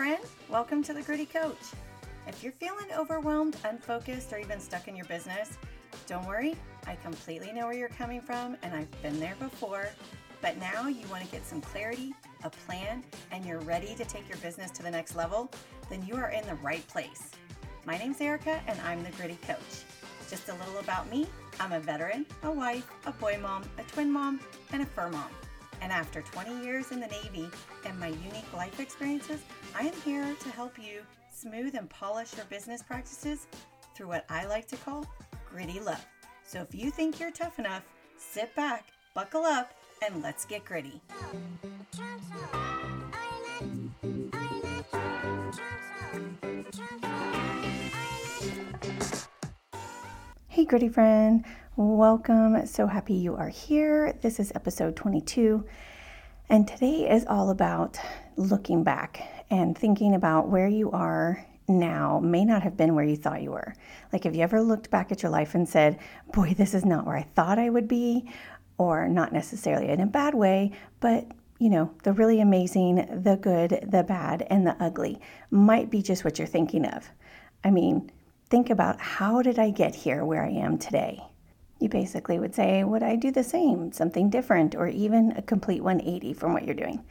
friend. Welcome to the Gritty Coach. If you're feeling overwhelmed, unfocused, or even stuck in your business, don't worry. I completely know where you're coming from, and I've been there before. But now you want to get some clarity, a plan, and you're ready to take your business to the next level, then you are in the right place. My name's Erica, and I'm the Gritty Coach. Just a little about me I'm a veteran, a wife, a boy mom, a twin mom, and a fur mom. And after 20 years in the Navy and my unique life experiences, I am here to help you smooth and polish your business practices through what I like to call gritty love. So if you think you're tough enough, sit back, buckle up, and let's get gritty. Hey, gritty friend, welcome. So happy you are here. This is episode 22, and today is all about looking back and thinking about where you are now may not have been where you thought you were. Like, have you ever looked back at your life and said, Boy, this is not where I thought I would be? Or not necessarily in a bad way, but you know, the really amazing, the good, the bad, and the ugly might be just what you're thinking of. I mean, think about how did I get here where I am today? You basically would say, would I do the same, something different, or even a complete 180 from what you're doing?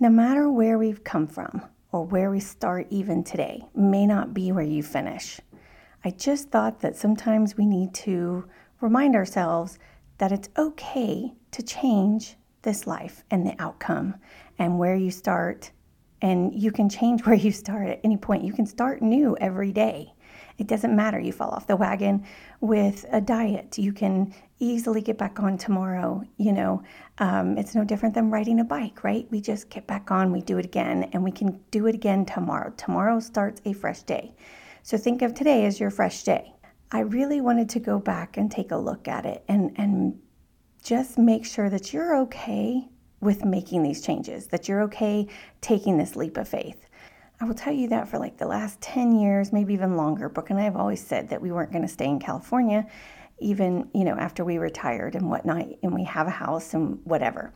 No matter where we've come from or where we start even today, may not be where you finish. I just thought that sometimes we need to remind ourselves that it's okay to change this life and the outcome and where you start. And you can change where you start at any point. You can start new every day. It doesn't matter. You fall off the wagon with a diet. You can easily get back on tomorrow. You know, um, it's no different than riding a bike, right? We just get back on, we do it again, and we can do it again tomorrow. Tomorrow starts a fresh day. So think of today as your fresh day. I really wanted to go back and take a look at it and, and just make sure that you're okay with making these changes, that you're okay taking this leap of faith. I will tell you that for like the last 10 years, maybe even longer, Brooke and I have always said that we weren't going to stay in California, even, you know, after we retired and whatnot, and we have a house and whatever.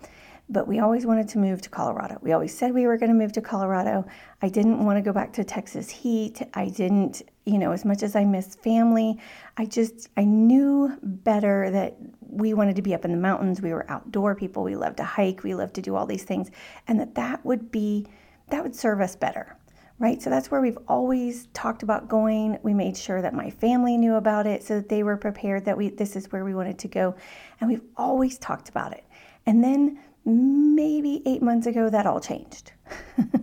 But we always wanted to move to Colorado. We always said we were going to move to Colorado. I didn't want to go back to Texas heat. I didn't, you know, as much as I miss family, I just, I knew better that we wanted to be up in the mountains. We were outdoor people. We loved to hike. We loved to do all these things. And that that would be, that would serve us better right? So that's where we've always talked about going. We made sure that my family knew about it so that they were prepared that we this is where we wanted to go. And we've always talked about it. And then maybe 8 months ago that all changed.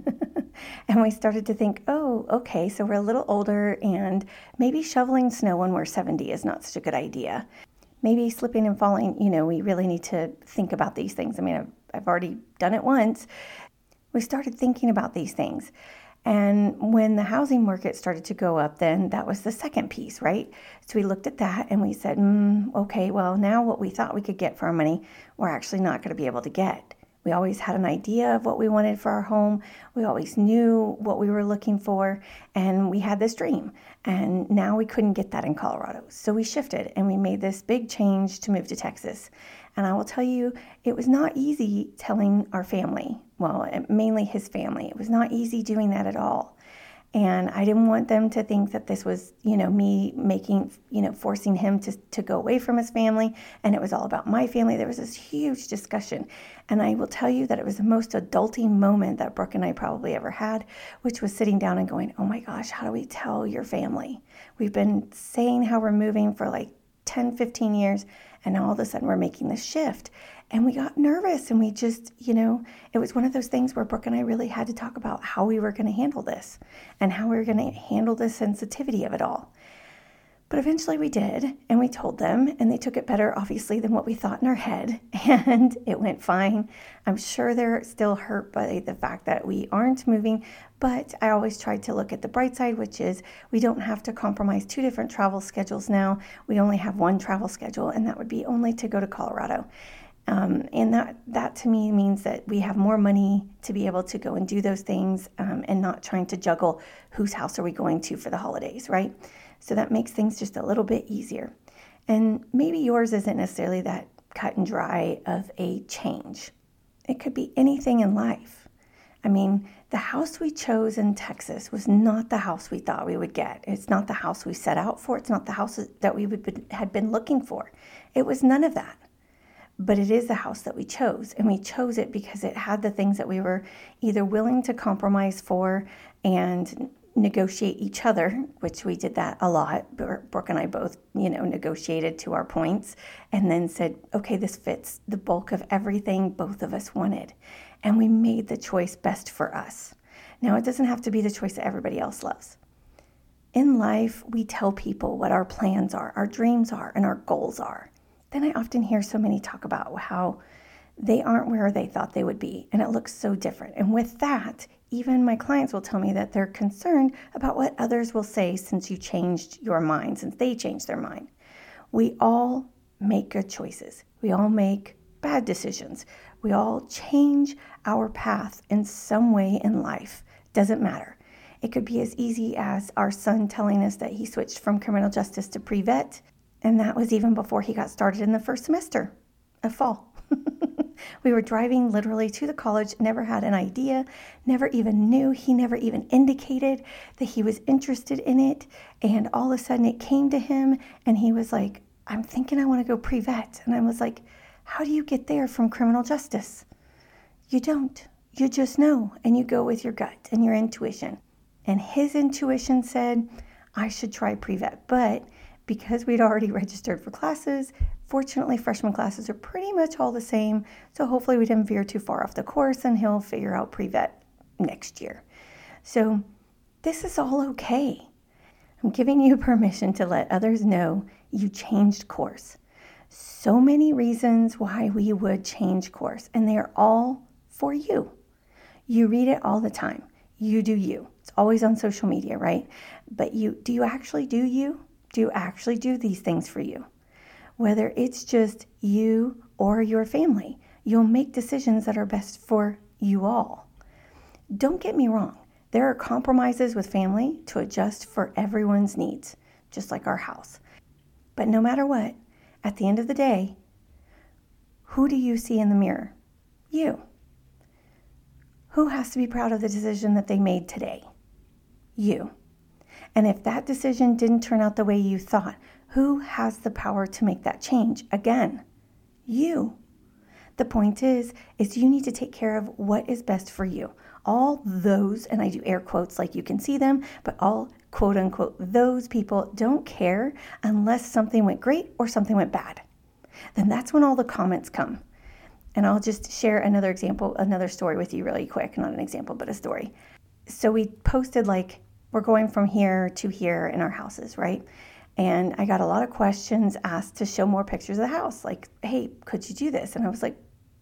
and we started to think, "Oh, okay, so we're a little older and maybe shoveling snow when we're 70 is not such a good idea." Maybe slipping and falling, you know, we really need to think about these things. I mean, I've, I've already done it once. We started thinking about these things. And when the housing market started to go up, then that was the second piece, right? So we looked at that and we said, mm, okay, well, now what we thought we could get for our money, we're actually not going to be able to get. We always had an idea of what we wanted for our home. We always knew what we were looking for, and we had this dream. And now we couldn't get that in Colorado. So we shifted and we made this big change to move to Texas. And I will tell you, it was not easy telling our family, well, eh, mainly his family. It was not easy doing that at all. And I didn't want them to think that this was, you know, me making, you know, forcing him to, to go away from his family. And it was all about my family. There was this huge discussion. And I will tell you that it was the most adulting moment that Brooke and I probably ever had, which was sitting down and going, oh my gosh, how do we tell your family? We've been saying how we're moving for like 10, 15 years, and all of a sudden we're making this shift. And we got nervous and we just, you know, it was one of those things where Brooke and I really had to talk about how we were going to handle this and how we were going to handle the sensitivity of it all. But eventually we did, and we told them, and they took it better, obviously, than what we thought in our head, and it went fine. I'm sure they're still hurt by the fact that we aren't moving, but I always tried to look at the bright side, which is we don't have to compromise two different travel schedules now. We only have one travel schedule, and that would be only to go to Colorado. Um, and that, that to me means that we have more money to be able to go and do those things um, and not trying to juggle whose house are we going to for the holidays, right? So that makes things just a little bit easier. And maybe yours isn't necessarily that cut and dry of a change. It could be anything in life. I mean, the house we chose in Texas was not the house we thought we would get. It's not the house we set out for. It's not the house that we would, had been looking for. It was none of that. But it is the house that we chose. And we chose it because it had the things that we were either willing to compromise for and negotiate each other, which we did that a lot. Brooke and I both, you know, negotiated to our points and then said, okay, this fits the bulk of everything both of us wanted. And we made the choice best for us. Now, it doesn't have to be the choice that everybody else loves. In life, we tell people what our plans are, our dreams are, and our goals are. Then I often hear so many talk about how they aren't where they thought they would be, and it looks so different. And with that, even my clients will tell me that they're concerned about what others will say since you changed your mind, since they changed their mind. We all make good choices. We all make bad decisions. We all change our path in some way in life. Doesn't matter. It could be as easy as our son telling us that he switched from criminal justice to pre vet, and that was even before he got started in the first semester of fall. we were driving literally to the college, never had an idea, never even knew. He never even indicated that he was interested in it. And all of a sudden it came to him, and he was like, I'm thinking I want to go pre vet. And I was like, How do you get there from criminal justice? You don't. You just know, and you go with your gut and your intuition. And his intuition said, I should try pre vet. But because we'd already registered for classes, Fortunately, freshman classes are pretty much all the same, so hopefully we didn't veer too far off the course and he'll figure out pre vet next year. So, this is all okay. I'm giving you permission to let others know you changed course. So many reasons why we would change course, and they are all for you. You read it all the time. You do you. It's always on social media, right? But you do you actually do you? Do actually do these things for you? whether it's just you or your family. You'll make decisions that are best for you all. Don't get me wrong, there are compromises with family to adjust for everyone's needs, just like our house. But no matter what, at the end of the day, who do you see in the mirror? You. Who has to be proud of the decision that they made today? You. And if that decision didn't turn out the way you thought, who has the power to make that change? Again, you. The point is is you need to take care of what is best for you. All those and I do air quotes like you can see them, but all quote unquote those people don't care unless something went great or something went bad. Then that's when all the comments come. And I'll just share another example, another story with you really quick, not an example, but a story. So we posted like we're going from here to here in our houses, right? And I got a lot of questions asked to show more pictures of the house, like, hey, could you do this? And I was like,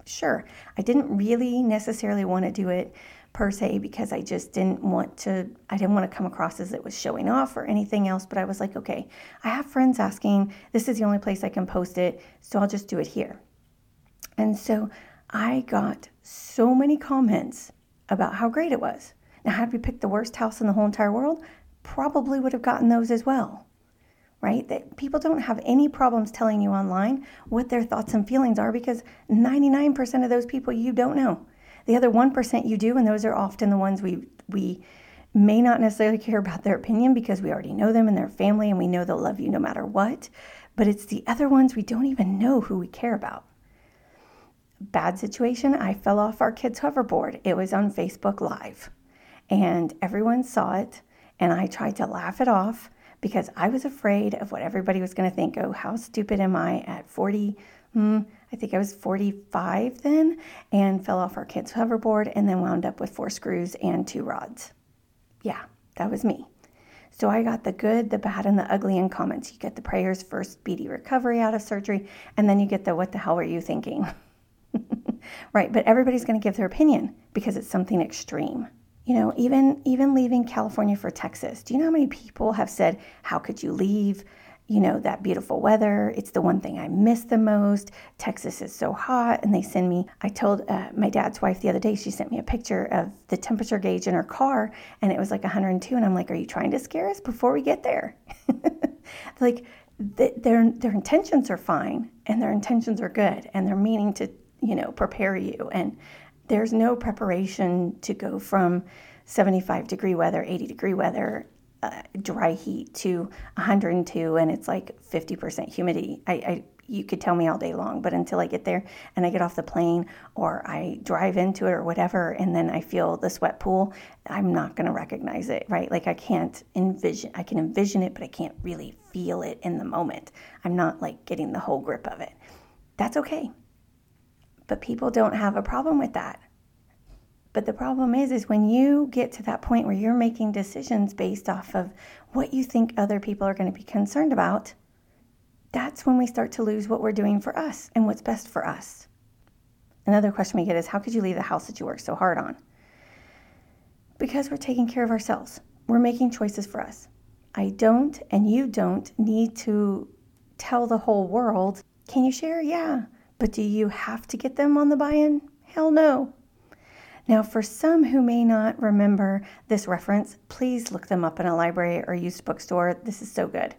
sure. I didn't really necessarily want to do it per se because I just didn't want to, I didn't want to come across as it was showing off or anything else. But I was like, okay, I have friends asking, this is the only place I can post it, so I'll just do it here. And so I got so many comments about how great it was. Now, had we picked the worst house in the whole entire world, probably would have gotten those as well right? That people don't have any problems telling you online what their thoughts and feelings are because 99% of those people you don't know. The other 1% you do, and those are often the ones we we may not necessarily care about their opinion because we already know them and their family and we know they'll love you no matter what. But it's the other ones we don't even know who we care about. Bad situation, I fell off our kids' hoverboard. It was on Facebook Live and everyone saw it and I tried to laugh it off because I was afraid of what everybody was going to think. Oh, how stupid am I at 40? Hmm, I think I was 45 then, and fell off our kids' hoverboard and then wound up with four screws and two rods. Yeah, that was me. So I got the good, the bad, and the ugly in comments. You get the prayers for speedy recovery out of surgery, and then you get the what the hell were you thinking? right, but everybody's going to give their opinion because it's something extreme you know, even even leaving California for Texas. Do you know how many people have said, "How could you leave?" You know, that beautiful weather. It's the one thing I miss the most. Texas is so hot. And they send me, I told uh, my dad's wife the other day, she sent me a picture of the temperature gauge in her car and it was like 102. And I'm like, Are you trying to scare us before we get there? like, their, their intentions are fine and their intentions are good and they're meaning to, you know, prepare you. And There's no preparation to go from 75 degree weather, 80 degree weather, uh, dry heat to 102 and it's like 50% humidity. I, I you could tell me all day long, but until I get there and I get off the plane or I drive into it or whatever, and then I feel the sweat pool, I'm not going to recognize it, right? Like I can't envision, I can envision it, but I can't really feel it in the moment. I'm not like getting the whole grip of it. That's okay. But people don't have a problem with that. But the problem is is when you get to that point where you're making decisions based off of what you think other people are going to be concerned about, that's when we start to lose what we're doing for us and what's best for us. Another question we get is how could you leave the house that you work so hard on? Because we're taking care of ourselves. We're making choices for us. I don't and you don't need to tell the whole world, can you share? Yeah. But do you have to get them on the buy in? Hell no. Now, for some who may not remember this reference, please look them up in a library or used bookstore. This is so good.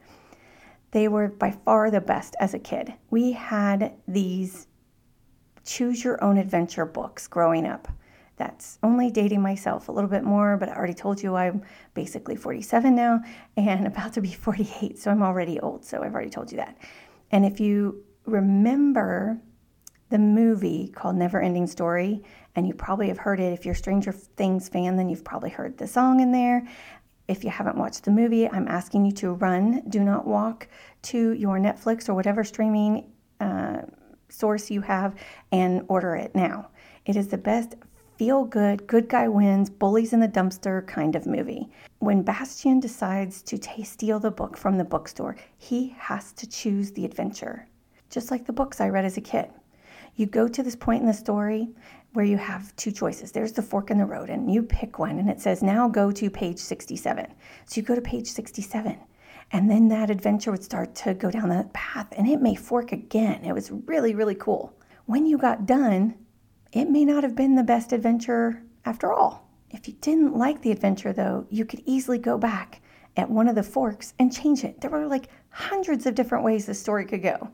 They were by far the best as a kid. We had these choose your own adventure books growing up. That's only dating myself a little bit more, but I already told you I'm basically 47 now and about to be 48, so I'm already old. So I've already told you that. And if you remember the movie called Never Ending Story, and you probably have heard it. If you're a Stranger Things fan, then you've probably heard the song in there. If you haven't watched the movie, I'm asking you to run, do not walk to your Netflix or whatever streaming uh, source you have and order it now. It is the best feel good, good guy wins, bullies in the dumpster kind of movie. When Bastian decides to t- steal the book from the bookstore, he has to choose the adventure, just like the books I read as a kid. You go to this point in the story where you have two choices. There's the fork in the road, and you pick one, and it says, Now go to page 67. So you go to page 67, and then that adventure would start to go down that path, and it may fork again. It was really, really cool. When you got done, it may not have been the best adventure after all. If you didn't like the adventure, though, you could easily go back at one of the forks and change it. There were like hundreds of different ways the story could go.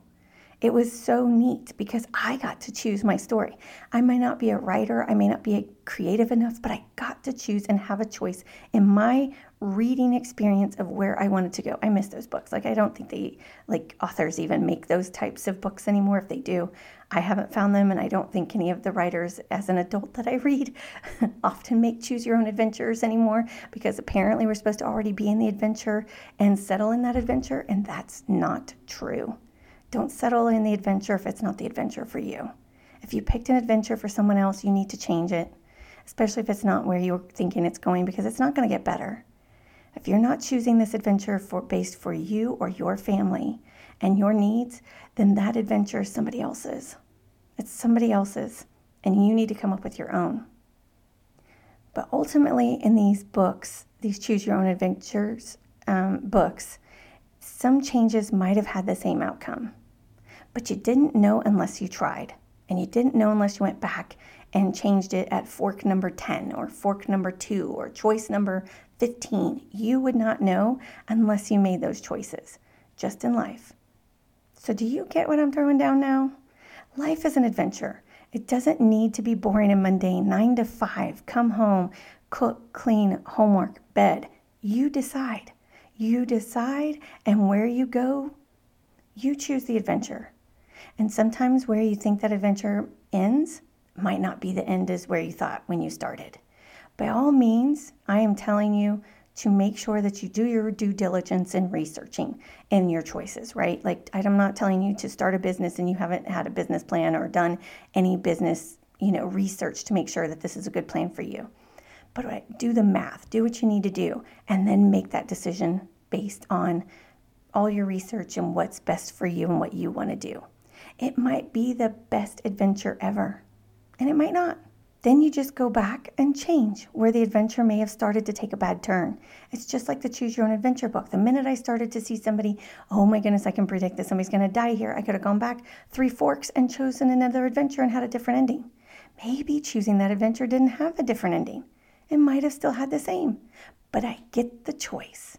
It was so neat because I got to choose my story. I might not be a writer, I may not be creative enough, but I got to choose and have a choice in my reading experience of where I wanted to go. I miss those books. Like I don't think they like authors even make those types of books anymore. If they do, I haven't found them and I don't think any of the writers as an adult that I read often make choose your own adventures anymore because apparently we're supposed to already be in the adventure and settle in that adventure and that's not true. Don't settle in the adventure if it's not the adventure for you. If you picked an adventure for someone else, you need to change it, especially if it's not where you're thinking it's going because it's not going to get better. If you're not choosing this adventure for based for you or your family and your needs, then that adventure is somebody else's. It's somebody else's, and you need to come up with your own. But ultimately, in these books, these choose your own adventures um, books, some changes might have had the same outcome. But you didn't know unless you tried. And you didn't know unless you went back and changed it at fork number 10 or fork number 2 or choice number 15. You would not know unless you made those choices, just in life. So, do you get what I'm throwing down now? Life is an adventure. It doesn't need to be boring and mundane. Nine to five, come home, cook, clean, homework, bed. You decide. You decide, and where you go, you choose the adventure. And sometimes where you think that adventure ends might not be the end as where you thought when you started. By all means, I am telling you to make sure that you do your due diligence in researching in your choices, right? Like I'm not telling you to start a business and you haven't had a business plan or done any business, you know, research to make sure that this is a good plan for you. But do the math, do what you need to do, and then make that decision based on all your research and what's best for you and what you want to do. It might be the best adventure ever, and it might not. Then you just go back and change where the adventure may have started to take a bad turn. It's just like the Choose Your Own Adventure book. The minute I started to see somebody, oh my goodness, I can predict that somebody's to die here, I could have gone back three forks and chosen another adventure and had a different ending. Maybe choosing that adventure didn't have a different ending. It might have still had the same, but I get the choice.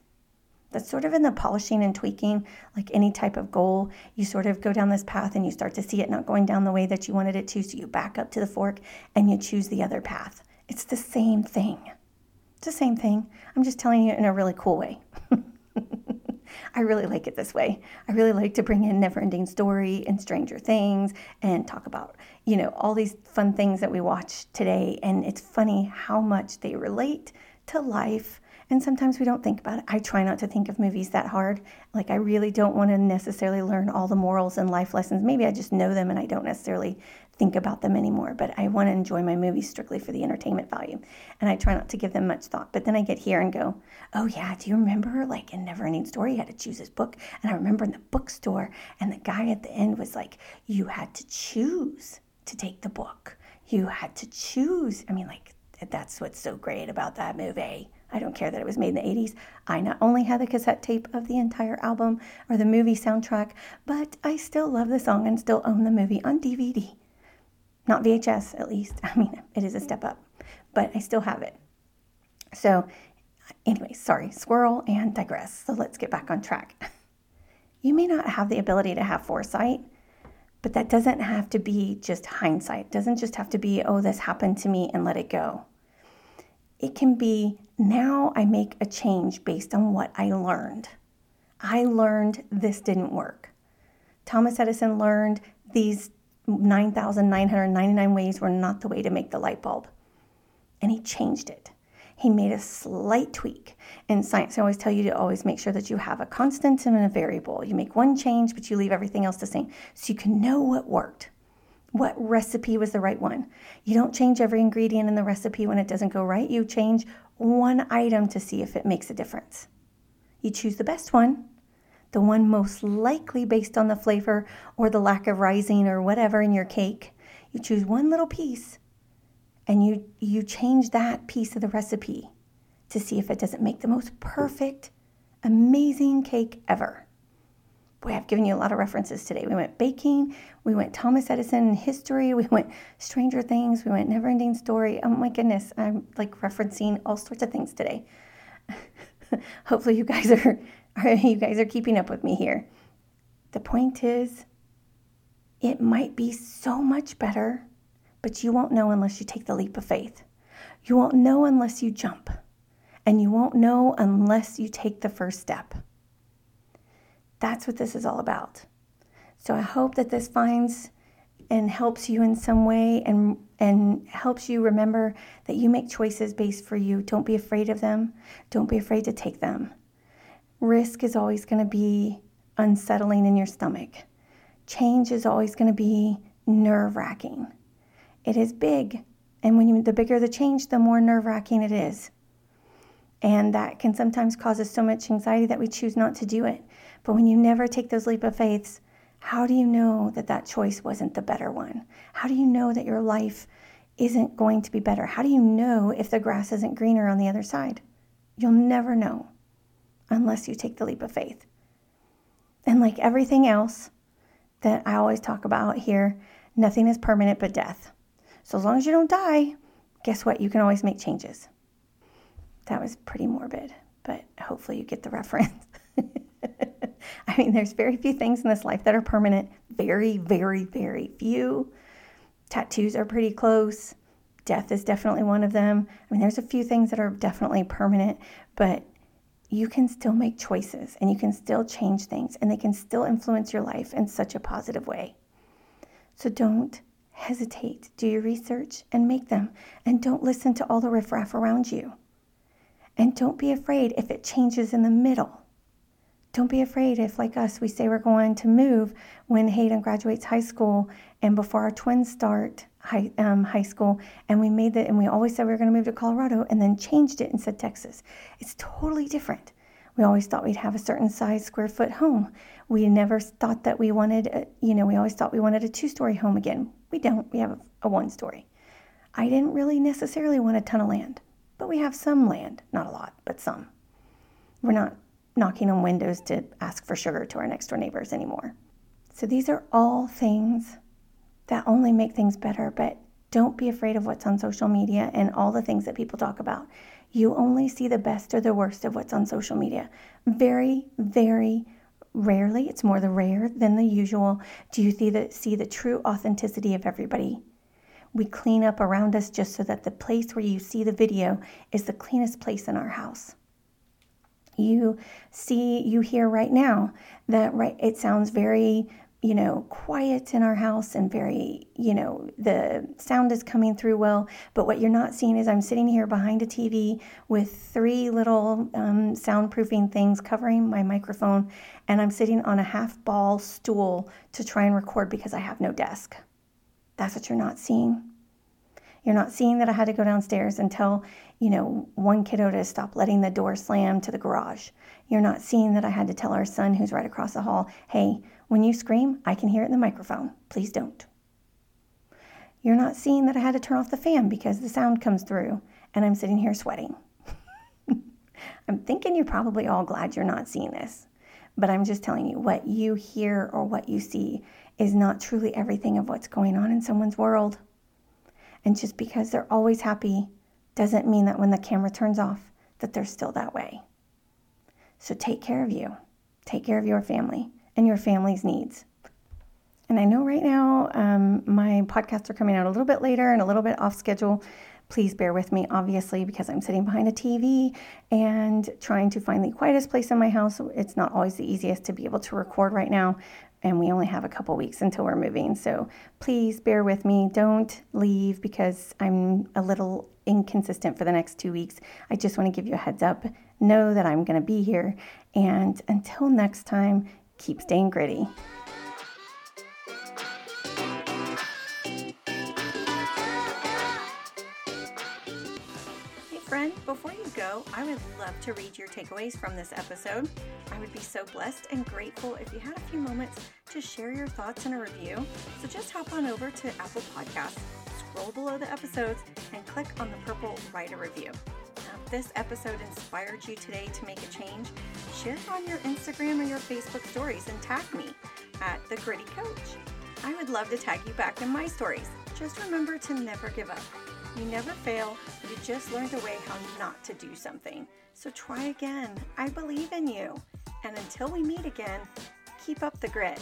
That's sort of in the polishing and tweaking, like any type of goal. You sort of go down this path and you start to see it not going down the way that you wanted it to. So you back up to the fork and you choose the other path. It's the same thing. It's the same thing. I'm just telling you in a really cool way. I really like it this way. I really like to bring in Never Ending Story and Stranger Things and talk about, you know, all these fun things that we watch today. And it's funny how much they relate to life and sometimes we don't think about it. I try not to think of movies that hard. Like, I really don't want to necessarily learn all the morals and life lessons. Maybe I just know them and I don't necessarily think about them anymore. But I want to enjoy my movies strictly for the entertainment value. And I try not to give them much thought. But then I get here and go, oh, yeah, do you remember, like, in Never Ending Story, you had to choose his book? And I remember in the bookstore, and the guy at the end was like, you had to choose to take the book. You had to choose. I mean, like, that's what's so great about that movie. I don't care that it was made in the 80s. I not only had the cassette tape of the entire album or the movie soundtrack, but I still love the song and still own the movie on DVD. Not VHS, at least. I mean, it is a step up, but I still have it. So, anyway, sorry, squirrel and digress. So, let's get back on track. You may not have the ability to have foresight, but that doesn't have to be just hindsight. It doesn't just have to be, oh, this happened to me and let it go. It can be now I make a change based on what I learned. I learned this didn't work. Thomas Edison learned these 9,999 ways were not the way to make the light bulb. And he changed it. He made a slight tweak. In science, I always tell you to always make sure that you have a constant and a variable. You make one change, but you leave everything else the same so you can know what worked what recipe was the right one. You don't change every ingredient in the recipe when it doesn't go right. You change one item to see if it makes a difference. You choose the best one, the one most likely based on the flavor or the lack of rising or whatever in your cake. You choose one little piece and you you change that piece of the recipe to see if it doesn't make the most perfect amazing cake ever boy, I've given you a lot of references today. We went baking, we went Thomas Edison history, we went Stranger Things, we went Never Ending Story. Oh my goodness, I'm like referencing all sorts of things today. Hopefully, you guys are, are you guys are keeping up with me here. The point is, it might be so much better, but you won't know unless you take the leap of faith. You won't know unless you jump, and you won't know unless you take the first step. That's what this is all about. So I hope that this finds and helps you in some way and and helps you remember that you make choices based for you. Don't be afraid of them. Don't be afraid to take them. Risk is always going to be unsettling in your stomach. Change is always going to be nerve-wracking. It is big, and when you the bigger the change, the more nerve-wracking it is. And that can sometimes cause us so much anxiety that we choose not to do it. But when you never take those leap of faiths, how do you know that that choice wasn't the better one? How do you know that your life isn't going to be better? How do you know if the grass isn't greener on the other side? You'll never know unless you take the leap of faith. And like everything else that I always talk about here, nothing is permanent but death. So as long as you don't die, guess what? You can always make changes. That was pretty morbid, but hopefully you get the reference. I mean, there's very few things in this life that are permanent. Very, very, very few. Tattoos are pretty close. Death is definitely one of them. I mean, there's a few things that are definitely permanent, but you can still make choices and you can still change things and they can still influence your life in such a positive way. So don't hesitate. Do your research and make them. And don't listen to all the riffraff around you. And don't be afraid if it changes in the middle don't be afraid if, like us, we say we're going to move when Hayden graduates high school and before our twins start high, um, high school. And we made that, and we always said we were going to move to Colorado and then changed it and said Texas. It's totally different. We always thought we'd have a certain size square foot home. We never thought that we wanted, a, you know, we always thought we wanted a two story home again. We don't, we have a, a one story. I didn't really necessarily want a ton of land, but we have some land, not a lot, but some. We're not knocking on windows to ask for sugar to our next door neighbors anymore. So these are all things that only make things better, but don't be afraid of what's on social media and all the things that people talk about. You only see the best or the worst of what's on social media. Very, very rarely, it's more the rare than the usual, do you see the, see the true authenticity of everybody. We clean up around us just so that the place where you see the video is the cleanest place in our house. You see, you hear right now that right, it sounds very you know, quiet in our house and very, you know, the sound is coming through well. But what you're not seeing is I'm sitting here behind a TV with three little um, soundproofing things covering my microphone, and I'm sitting on a half ball stool to try and record because I have no desk. That's what you're not seeing. You're not seeing that I had to go downstairs and tell, you know, one kiddo to stop letting the door slam to the garage. You're not seeing that I had to tell our son who's right across the hall, hey, when you scream, I can hear it in the microphone. Please don't. You're not seeing that I had to turn off the fan because the sound comes through and I'm sitting here sweating. I'm thinking you're probably all glad you're not seeing this, but I'm just telling you what you hear or what you see is not truly everything of what's going on in someone's world. And just because they're always happy doesn't mean that when the camera turns off that they're still that way. So take care of you. Take care of your family and your family's needs. And I know right now um, my podcasts are coming out a little bit later and a little bit off schedule. Please bear with me, obviously, because I'm sitting behind a TV and trying to find the quietest place in my house. It's not always the easiest to be able to record right now, and we only have a couple weeks until we're moving. So please bear with me. Don't leave because I'm a little inconsistent for the next two weeks. I just want to give you a heads up. Know that I'm going to be here. And until next time, keep staying gritty. Before you go, I would love to read your takeaways from this episode. I would be so blessed and grateful if you had a few moments to share your thoughts in a review. So just hop on over to Apple Podcasts, scroll below the episodes, and click on the purple Write a Review If this episode inspired you today to make a change, share it on your Instagram or your Facebook stories and tag me at The Gritty Coach. I would love to tag you back in my stories. Just remember to never give up. You never fail, you just learned a way how not to do something. So try again. I believe in you. And until we meet again, keep up the grit.